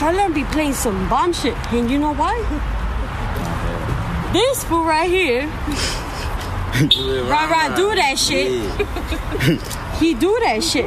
Charlotte be playing some bomb shit, and you know why? this fool right here, right, right, do that shit. he do that shit.